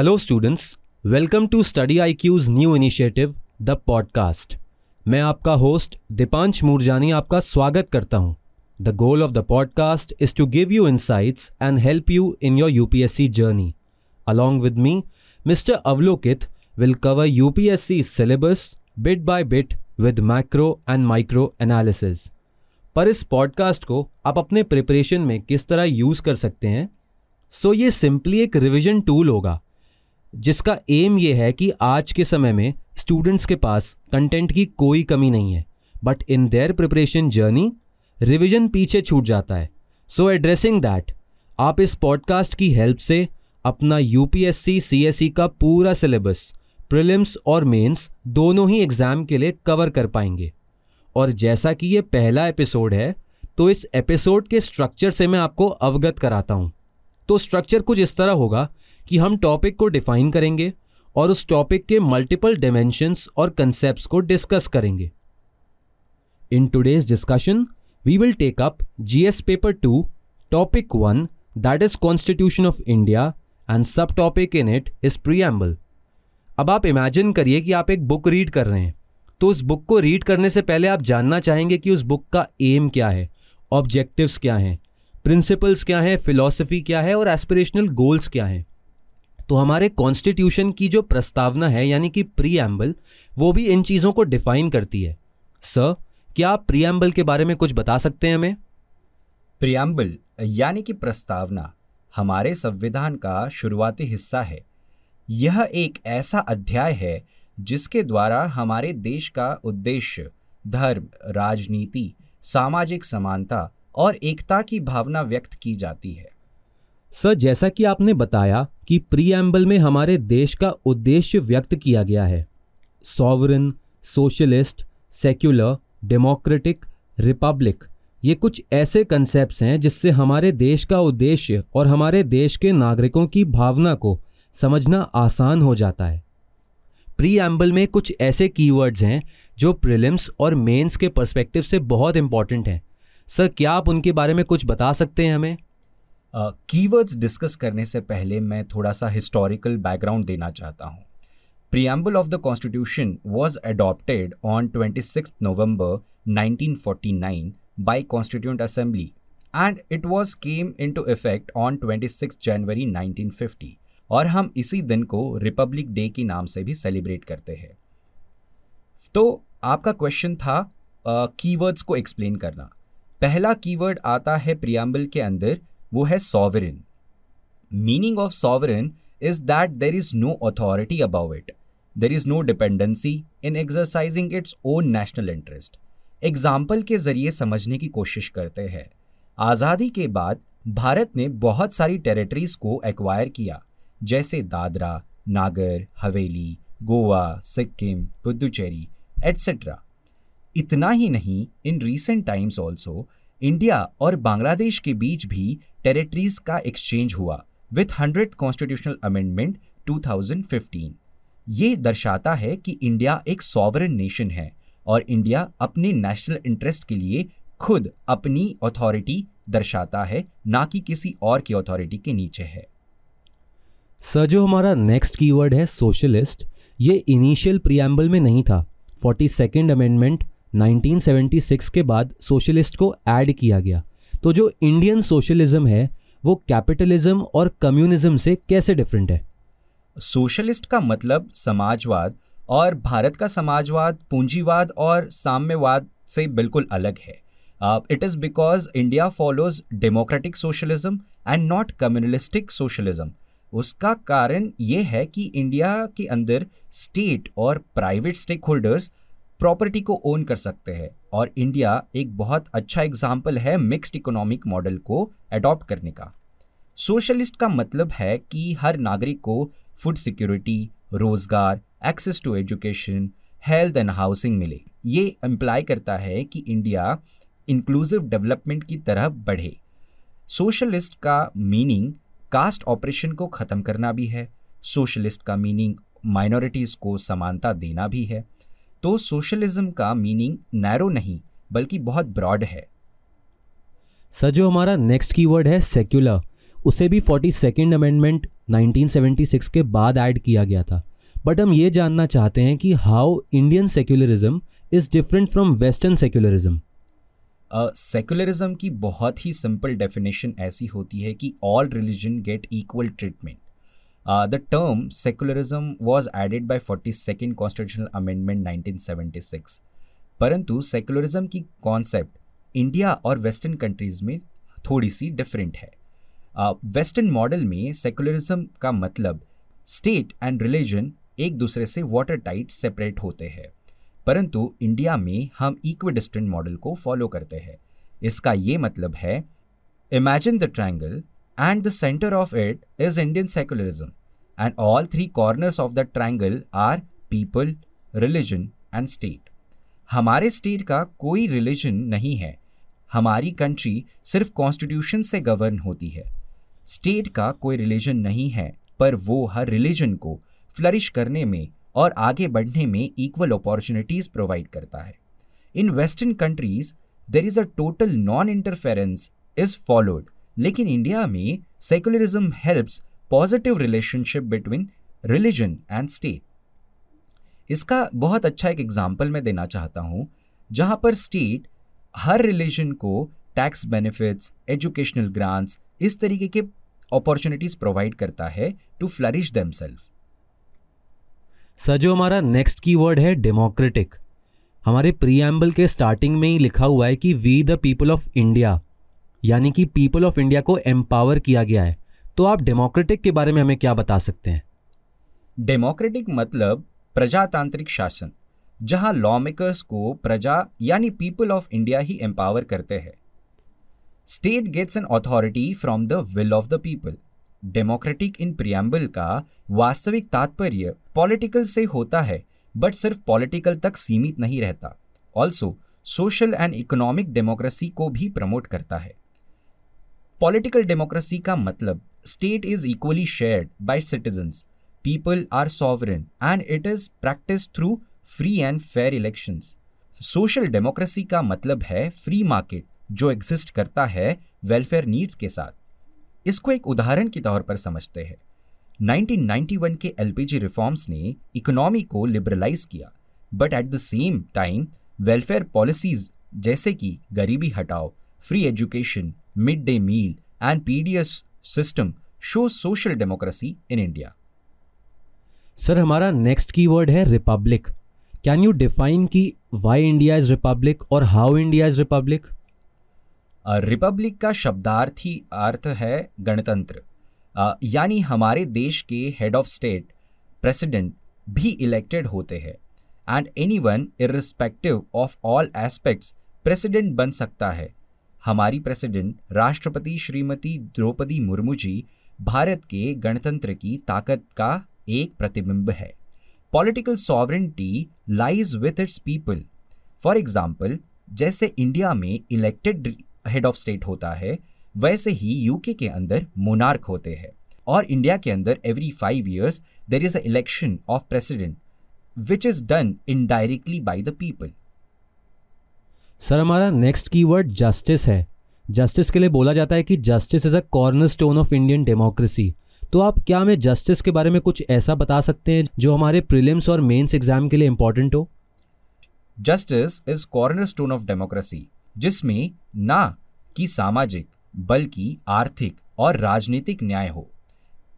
Hello students welcome to study I Q's new initiative the podcast मैं आपका host Deepansh Moorjani, आपका स्वागत करता हूँ। The goal of the podcast is to give you insights and help you in your UPSC journey along with me mister Avalokit will cover UPSC syllabus bit by bit with macro and micro analysis पर इस podcast को आप अपने preparation में किस तरह use कर सकते हैं? सो so ये सिंपली एक रिविजन टूल होगा। जिसका एम ये है कि आज के समय में स्टूडेंट्स के पास कंटेंट की कोई कमी नहीं है but in their preparation journey revision पीछे छूट जाता है। सो एड्रेसिंग दैट आप इस पॉडकास्ट की हेल्प से अपना यूपीएससी सीएसई का पूरा सिलेबस प्रिलिम्स और मेंस दोनों ही एग्ज़ाम के लिए कवर कर पाएँगे। और जैसा कि ये पहला एपिसोड है तो इस एपिसोड के स्ट्रक्चर से मैं आपको अवगत कराता हूँ। तो स्ट्रक्चर कुछ इस तरह होगा कि हम टॉपिक को डिफाइन करेंगे और उस टॉपिक के मल्टीपल डिमेंशंस और कंसेप्ट को डिस्कस करेंगे। In today's discussion we will take up GS paper two topic one that is constitution of India and sub topic in it is preamble अब आप इमेजिन करिए कि आप एक बुक रीड कर रहे हैं। तो उस बुक को रीड करने से पहले आप जानना चाहेंगे कि उस बुक का एम क्या है ऑब्जेक्टिव्स क्या हैं प्रिंसिपल्स क्या हैं फिलॉसफी क्या है, और एस्पिरेशनल गोल्स क्या हैं। तो हमारे कॉन्स्टिट्यूशन की जो प्रस्तावना है यानी कि प्री एम्बल वो भी इन चीज़ों को डिफाइन करती है। सर क्या आप प्री एम्बल के बारे में कुछ बता सकते हैं हमें? प्रियम्बल यानी कि प्रस्तावना हमारे संविधान का शुरुआती हिस्सा है। यह एक ऐसा अध्याय है जिसके द्वारा हमारे देश का उद्देश्य धर्म राजनीति सामाजिक समानता और एकता की भावना व्यक्त की जाती है। सर जैसा कि आपने बताया कि प्रीएम्बल में हमारे देश का उद्देश्य व्यक्त किया गया है। Sovereign, socialist, secular, democratic, republic, ये कुछ ऐसे कंसेप्ट हैं जिससे हमारे देश का उद्देश्य और हमारे देश के नागरिकों की भावना को समझना आसान हो जाता है। प्री एम्बल में कुछ ऐसे कीवर्ड्स हैं जो प्रिलिम्स और मेंस के पर्सपेक्टिव से बहुत इंपॉर्टेंट हैं। सर, क्या आप उनके बारे में कुछ बता सकते हैं हमें? कीवर्ड्स uh, डिस्कस करने से पहले मैं थोड़ा सा हिस्टोरिकल बैकग्राउंड देना चाहता हूँ। Preamble of the constitution was adopted on twenty six November 1949 by Constituent Assembly and it was came into effect on 26 January 1950 और हम इसी दिन को रिपब्लिक डे के नाम से भी सेलिब्रेट करते हैं। तो आपका क्वेश्चन था कीवर्ड्स uh, को एक्सप्लेन करना। पहला कीवर्ड आता है प्रियम्बल के अंदर वो है sovereign meaning of sovereign is that there is no authority above it there is no dependency in exercising its own national interest example के ज़रिए समझने की कोशिश करते हैं। आज़ादी के बाद भारत ने बहुत सारी टेरिटरीज को एक्वायर किया। जैसे दादरा, नागर, हवेली, गोवा, सिक्किम, पुदुचेरी एट्सेट्रा इतना ही नहीं in recent times also India और बांग्लादेश के बीच भी टेरिटरीज का एक्सचेंज हुआ विथ हंड्रेड कॉन्स्टिट्यूशनल अमेंडमेंट 2015 ये दर्शाता है कि इंडिया एक सॉवरन नेशन है और इंडिया अपने नेशनल इंटरेस्ट के लिए खुद अपनी अथॉरिटी दर्शाता है, ना कि किसी और की अथॉरिटी के नीचे है। सर, जो हमारा नेक्स्ट कीवर्ड है सोशलिस्ट ये इनिशियल प्रियम्बल में नहीं था। फोर्टी सेकेंड अमेंडमेंट 1976 के बाद सोशलिस्ट को ऐड किया गया। तो जो इंडियन सोशलिज्म है, वो कैपिटलिज्म और कम्युनिज्म से कैसे डिफरेंट है? सोशलिस्ट का मतलब समाजवाद और भारत का समाजवाद, पूंजीवाद और साम्यवाद से बिल्कुल अलग है। It is because India follows democratic socialism and not communalistic socialism उसका कारण ये है कि इंडिया के अंदर स्टेट और प्राइवेट स्टेक होल्डर्स प्रॉपर्टी को ओन कर सकते हैं और इंडिया एक बहुत अच्छा एग्ज़ाम्पल है मिक्स्ड इकोनॉमिक मॉडल को अडॉप्ट करने का। सोशलिस्ट का मतलब है कि हर नागरिक को फ़ूड सिक्योरिटी रोज़गार access to education health and housing मिले। ये इम्प्लाई करता है कि इंडिया इंक्लूसिव डेवलपमेंट की तरह बढ़े। सोशलिस्ट का मीनिंग कास्ट ऑपरेशन को ख़त्म करना भी है। सोशलिस्ट का मीनिंग माइनॉरिटीज़ को समानता देना भी है। तो सोशलिज्म का मीनिंग नैरो नहीं बल्कि बहुत ब्रॉड है। सर जो हमारा नेक्स्ट कीवर्ड है सेक्युलर उसे भी फोर्टी सेकेंड अमेंडमेंट 1976 के बाद ऐड किया गया था। बट हम ये जानना चाहते हैं कि how Indian secularism is different from western secularism secularism की बहुत ही सिंपल डेफिनेशन ऐसी होती है कि all religion get equal treatment the term secularism was added by forty second constitutional amendment 1976 परंतु सेक्युलरिज्म की कॉन्सेप्ट इंडिया और वेस्टर्न कंट्रीज़ में थोड़ी सी डिफरेंट है। वेस्टर्न uh, मॉडल में सेक्युलरिज्म का मतलब स्टेट एंड रिलीजन एक दूसरे से वाटर टाइट सेपरेट होते हैं। परंतु इंडिया में हम इक्विडिस्टेंट मॉडल को फॉलो करते हैं। इसका ये मतलब है imagine the triangle and the centre of it is Indian secularism and all three corners of the triangle are people religion and state हमारे स्टेट का कोई रिलीजन नहीं है। हमारी कंट्री सिर्फ़ कॉन्स्टिट्यूशन से गवर्न होती है। स्टेट का कोई रिलीजन नहीं है, पर वो हर रिलीजन को फ्लरिश करने में और आगे बढ़ने में इक्वल अपॉर्चुनिटीज़ प्रोवाइड करता है। In western countries there is a total non interference is followed लेकिन इंडिया में secularism helps positive relationship between religion and state इसका बहुत अच्छा एक एग्ज़ाम्पल मैं देना चाहता हूँ, जहाँ पर स्टेट हर रिलीजन को टैक्स बेनिफिट्स एजुकेशनल ग्रांट्स इस तरीके के अपॉर्चुनिटीज़ प्रोवाइड करता है to flourish themselves sir, जो हमारा नेक्स्ट कीवर्ड है डेमोक्रेटिक हमारे प्रीएम्बल के स्टार्टिंग में ही लिखा हुआ है कि we the people of India यानी कि पीपल ऑफ़ इंडिया को एम्पावर किया गया है। तो आप डेमोक्रेटिक के बारे में हमें क्या बता सकते हैं? डेमोक्रेटिक मतलब प्रजातांत्रिक शासन, जहाँ लॉ मेकर्स को प्रजा यानी पीपल ऑफ़ इंडिया ही एम्पावर करते हैं। State gets an authority from the will of the people democratic in preamble का वास्तविक तात्पर्य पॉलिटिकल से होता है बट सिर्फ़ पॉलिटिकल तक सीमित नहीं रहता। Also social and economic democracy को भी प्रमोट करता है। पॉलिटिकल डेमोक्रेसी का मतलब state is equally shared by citizens people are sovereign and it is practice through free and fair elections social democracy का मतलब है फ्री मार्केट जो एग्जिस्ट करता है वेलफेयर नीड्स के साथ इसको एक उदाहरण के तौर पर समझते हैं 1991 के एलपीजी रिफॉर्म्स ने इकोनॉमी को लिबरलाइज किया but at the same time welfare policies जैसे कि गरीबी हटाओ free education mid day meal and PDS system show social democracy in India sir हमारा नेक्स्ट कीवर्ड है रिपब्लिक कैन यू डिफाइन की वाई इंडिया इज़ रिपब्लिक और how India is republic republic का शब्दार्थी अर्थ है गणतंत्र. यानी हमारे देश के हेड ऑफ़ स्टेट प्रेसिडेंट भी इलेक्टेड होते हैं. And any one irrespective of all aspects president बन सकता है. हमारी प्रेसिडेंट राष्ट्रपति श्रीमती द्रौपदी मुर्मू जी भारत के गणतंत्र की ताकत का एक प्रतिबिंब है। Political sovereignty lies with its people for example जैसे इंडिया में इलेक्टेड हेड ऑफ़ स्टेट होता है, वैसे ही यूके के अंदर मोनार्क होते हैं। और इंडिया के अंदर every five years there is a election of president which is done indirectly by the people sir, हमारा नेक्स्ट कीवर्ड जस्टिस है। जस्टिस के लिए बोला जाता है कि justice is a corner stone of Indian democracy तो आप क्या हमें जस्टिस के बारे में कुछ ऐसा बता सकते हैं जो हमारे प्रीलिम्स और मेंस एग्ज़ाम के लिए इंपॉर्टेंट हो? Justice is corner stone of democracy जिसमें ना कि सामाजिक, बल्कि आर्थिक और राजनीतिक न्याय हो।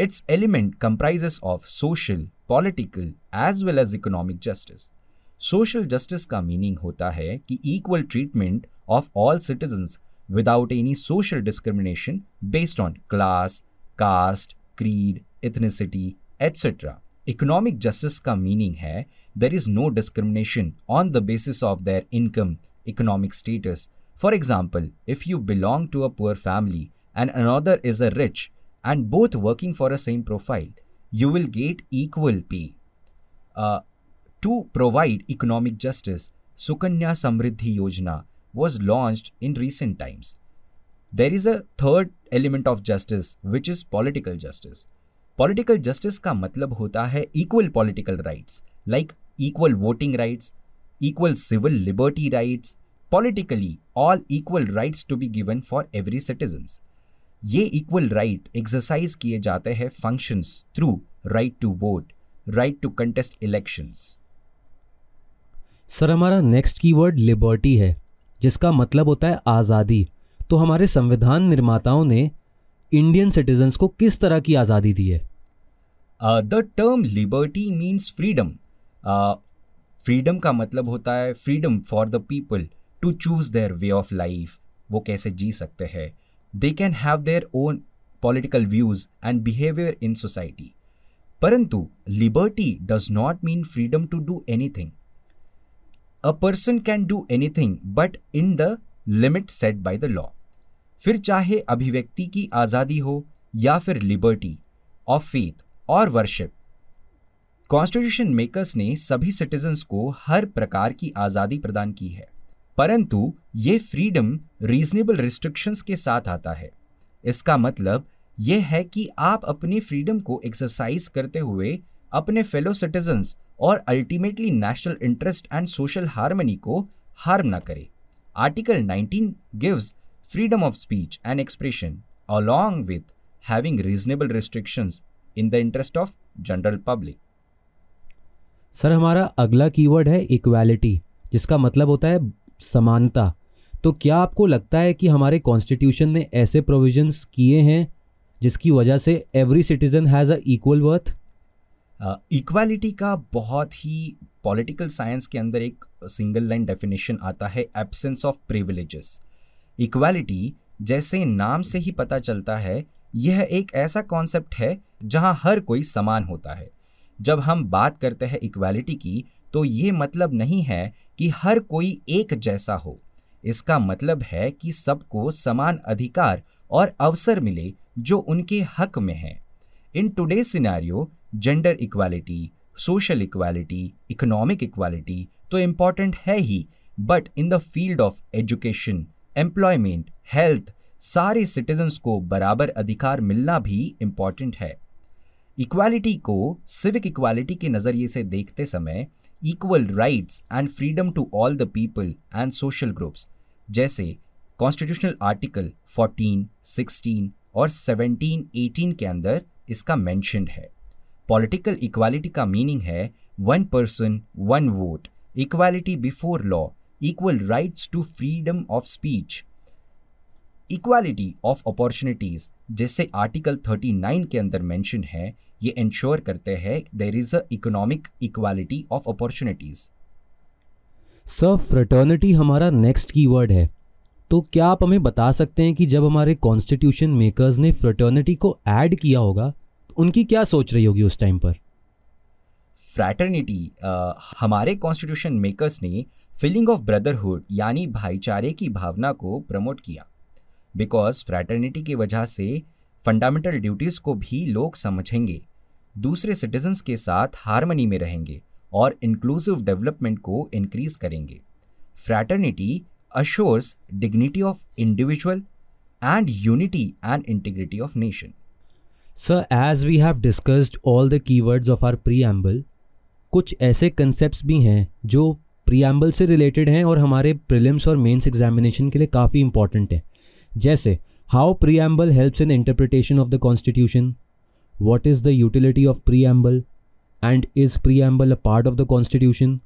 Its element comprises of social political as well as economic justice social justice का मीनिंग होता है कि equal treatment of all citizens without any social discrimination based on class caste creed ethnicity etcetera economic justice का meaning है there is no discrimination on the basis of their income economic status for example if you belong to a poor family and another is a rich and both working for a same profile will get equal pay. Uh, to provide economic justice, Sukanya Samriddhi Yojana was launched in recent times. There is a third element of justice which is political justice. Political justice का मतलब होता है equal political rights like equal voting rights, equal civil liberty rights, politically all equal rights to be given for every citizens. ये equal right exercise किए जाते हैं functions through right to vote right to contest elections sir, हमारा next keyword liberty है, जिसका मतलब होता है आज़ादी। तो हमारे संविधान निर्माताओं ने इंडियन सिटीजन्स को किस तरह की आज़ादी दी है? The term liberty means freedom freedom का मतलब होता है freedom for the people to choose their way of life वो कैसे जी सकते हैं? They can have their own political views and behaviour in society परंतु liberty does not mean freedom to do anything a person can do anything but in the limit set by the law फिर चाहे अभिव्यक्ति की आज़ादी हो या फिर liberty of faith और वर्शिप कॉन्स्टिट्यूशन मेकर्स ने सभी सिटीजन्स को हर प्रकार की आज़ादी प्रदान की है। परंतु ये फ्रीडम रीजनेबल रिस्ट्रिक्शंस के साथ आता है। इसका मतलब यह है कि आप अपनी फ्रीडम को एक्सरसाइज करते हुए अपने फेलो सिटीजन्स और ultimately national interest and social harmony को हार्म ना करे। Article 19 gives freedom of speech and expression, along with having reasonable restrictions in the interest of general public. Sir, हमारा अगला कीवर्ड है इक्वालिटी जिसका मतलब होता है समानता। तो क्या आपको लगता है कि हमारे कॉन्स्टिट्यूशन ने ऐसे प्रोविजंस किए हैं जिसकी वजह से every citizen has a equal worth equality का बहुत ही पॉलिटिकल साइंस के अंदर एक सिंगल लाइन डेफिनेशन आता है एब्सेंस ऑफ़ प्रिविलेजेस इक्वालिटी जैसे नाम से ही पता चलता है, यह एक ऐसा कॉन्सेप्ट है जहाँ हर कोई समान होता है। जब हम बात करते हैं इक्वालिटी की तो ये मतलब नहीं है कि हर कोई एक जैसा हो। इसका मतलब है कि सबको समान अधिकार और अवसर मिले जो उनके हक में है। In today scenario gender equality social equality economic equality तो इंपॉर्टेंट है ही. But in the field of education employment health सारे सिटीजन्स को बराबर अधिकार मिलना भी इंपॉर्टेंट है. इक्वालिटी को सिविक इक्वालिटी के नज़रिए से देखते समय equal rights and freedom to all the people and social groups जैसे कॉन्स्टिट्यूशनल आर्टिकल 14, 16 और 17, 18 के अंदर इसका मेंशन है. पॉलिटिकल इक्वालिटी का मीनिंग है one person one vote equality before law equal rights to freedom of speech. Equality of opportunities जैसे article 39 के अंदर मेंशन है, ये इंश्योर करते हैं there is a economic equality of opportunities sir fraternity हमारा नेक्स्ट कीवर्ड है। तो क्या आप हमें बता सकते हैं कि जब हमारे कॉन्स्टिट्यूशन मेकर्स ने फ्रेटर्निटी को ऐड किया होगा उनकी क्या सोच रही होगी उस टाइम पर? फ्रैटर्निटी हमारे कॉन्स्टिट्यूशन मेकर्स ने फीलिंग ऑफ़ ब्रदरहुड यानी भाईचारे की भावना को प्रमोट किया। बिकॉज़ फ्रैटर्निटी की वजह से फंडामेंटल ड्यूटीज़ को भी लोग समझेंगे, दूसरे सिटीजन्स के साथ हारमनी में रहेंगे और इंक्लूसिव डेवलपमेंट को इंक्रीज करेंगे। Fraternity assures dignity of individual and unity and integrity of nation sir as we have discussed all the keywords of our pre कुछ ऐसे कंसेप्ट भी हैं जो प्रियम्बल से रिलेटेड हैं और हमारे प्रिलिम्स और मेंस एग्जामिनेशन के लिए काफ़ी इंपॉर्टेंट है जैसे how preamble helps in interpretation of the constitution what is the utility of preamble and is preamble a part of the constitution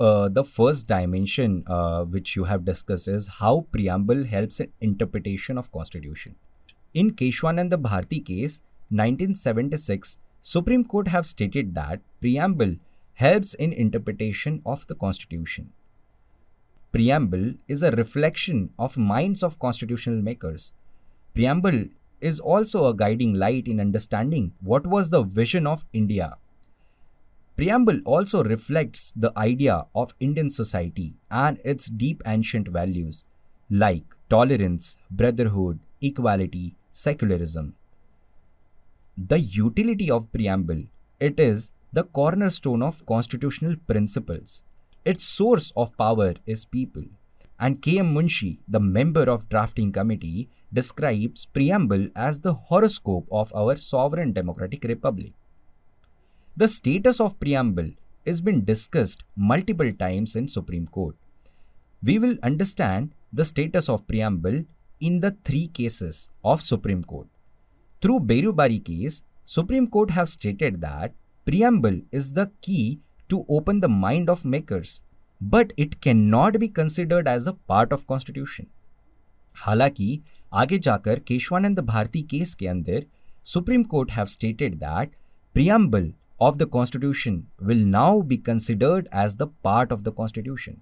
uh, the first dimension uh, which you have discussed is how preamble helps in interpretation of constitution. In Keshwananda Bharti case, 1976, Supreme Court have stated that preamble helps in interpretation of the Constitution. Preamble is a reflection of minds of constitutional makers. Preamble is also a guiding light in understanding what was the vision of India. Preamble also reflects the idea of Indian society and its deep ancient values like tolerance, brotherhood, equality, secularism. The utility of preamble it is the cornerstone of constitutional principles. Its source of power is people. And K.M. Munshi, the member of drafting committee, describes preamble as the horoscope of our sovereign democratic republic. The status of preamble has been discussed multiple times in Supreme Court. We will understand the status of preamble in the three cases of Supreme Court. Through Berubari case, Supreme Court have stated that preamble is the key to open the mind of makers, but it cannot be considered as a part of constitution. हालांकि आगे जाकर Kesavananda Bharati case के अंदर supreme court have stated that preamble of the constitution will now be considered as the part of the constitution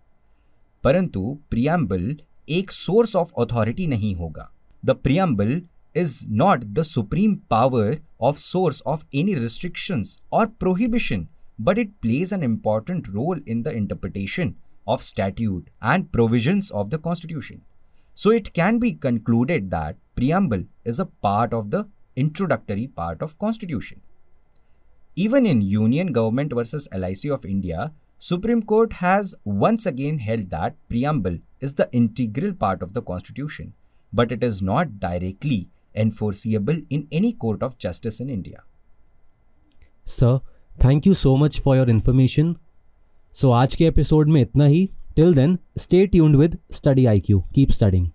परंतु preamble एक source of authority नहीं होगा the preamble is not the supreme power of source of any restrictions or prohibition but it plays an important role in the interpretation of statute and provisions of the constitution so it can be concluded that preamble is a part of the introductory part of constitution. Even in Union Government versus LIC of India, Supreme Court has once again held that preamble is the integral part of the constitution, but it is not directly enforceable in any court of justice in India. Sir, thank you so much for your information. So आज के episode में इतना ही Till then, stay tuned with Study IQ. Keep studying.